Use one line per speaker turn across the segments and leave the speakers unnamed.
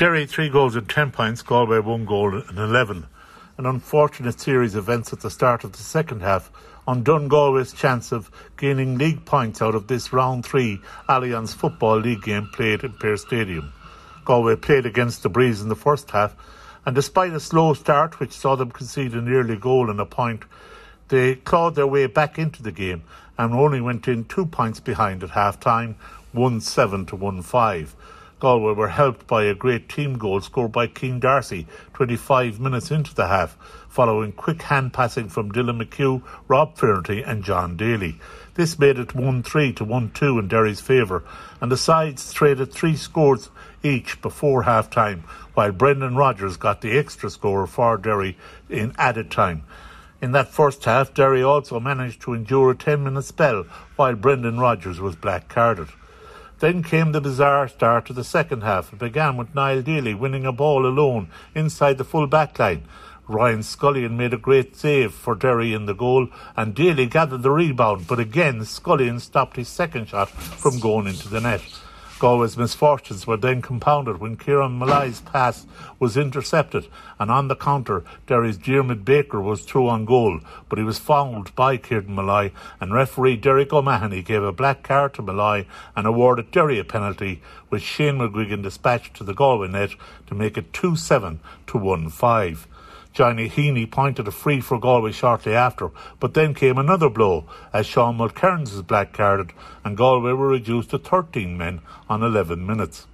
Derry three goals and ten points, Galway one goal and eleven. An unfortunate series of events at the start of the second half undone Galway's chance of gaining league points out of this round three Allianz Football League game played in Pearse Stadium. Galway played against the breeze in the first half, and despite a slow start which saw them concede an early goal and a point, they clawed their way back into the game and only went in two points behind at half time, 1 7 to 1 5. Galway were helped by a great team goal scored by Cian D'Arcy 25 minutes into the half, following quick hand passing from Dylan McHugh, Rob Finnerty, and John Daly. This made it 1 3 to 1 2 in Derry's favour, and the sides traded three scores each before half time, while Brendan Rogers got the extra score for Derry in added time. In that first half, Derry also managed to endure a 10 minute spell while Brendan Rogers was black carded. Then came the bizarre start to the second half. It began with Niall Daly winning a ball alone inside the full back line. Ryan Scullion made a great save for Derry in the goal, and Daly gathered the rebound, but again Scullion stopped his second shot from going into the net. Galway's misfortunes were then compounded when Kieran Molloy's pass was intercepted, and on the counter, Derry's Diarmuid Baker was through on goal, but he was fouled by Kieran Molloy, and referee Derek O'Mahony gave a black card to Molloy and awarded Derry a penalty, which Shane McGuigan dispatched to the Galway net to make it 2 7 to 1 5. Johnny Heaney pointed a free for Galway shortly after, but then came another blow as Sean Mulkerrin was black carded and Galway were reduced to 13 men on 11 minutes.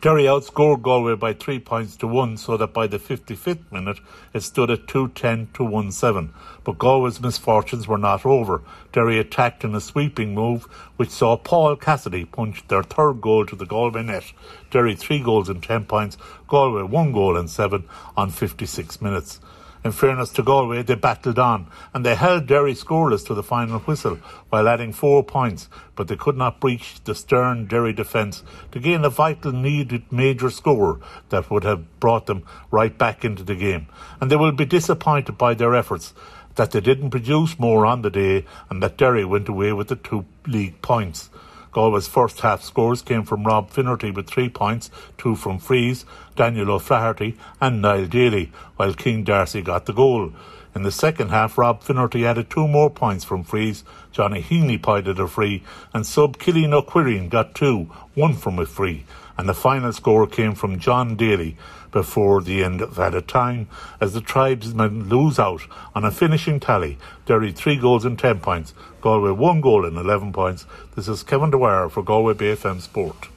Derry outscored Galway by three points to one, so that by the 55th minute it stood at 210 to 1 7. But Galway's misfortunes were not over. Derry attacked in a sweeping move, which saw Paul Cassidy punch their third goal to the Galway net. Derry three goals and 10 points, Galway one goal and seven on 56 minutes. In fairness to Galway, they battled on and they held Derry scoreless to the final whistle while adding four points, but they could not breach the stern Derry defence to gain the vital needed major score that would have brought them right back into the game. And they will be disappointed by their efforts that they didn't produce more on the day and that Derry went away with the two league points. Galway's first half scores came from Rob Finnerty with three points, two from frees, Daniel O'Flaherty and Niall Daly, while Cein D'Arcy got the goal. In the second half, Rob Finnerty added two more points from frees. Johnny Heaney pied a free, and sub Killian O'Quirrian got two, one from a free. And the final score came from John Daly before the end of added time, as the tribesmen lose out on a finishing tally. Derry three goals and ten points, Galway one goal and eleven points. This is Kevin Dwyer for Galway BFM Sport.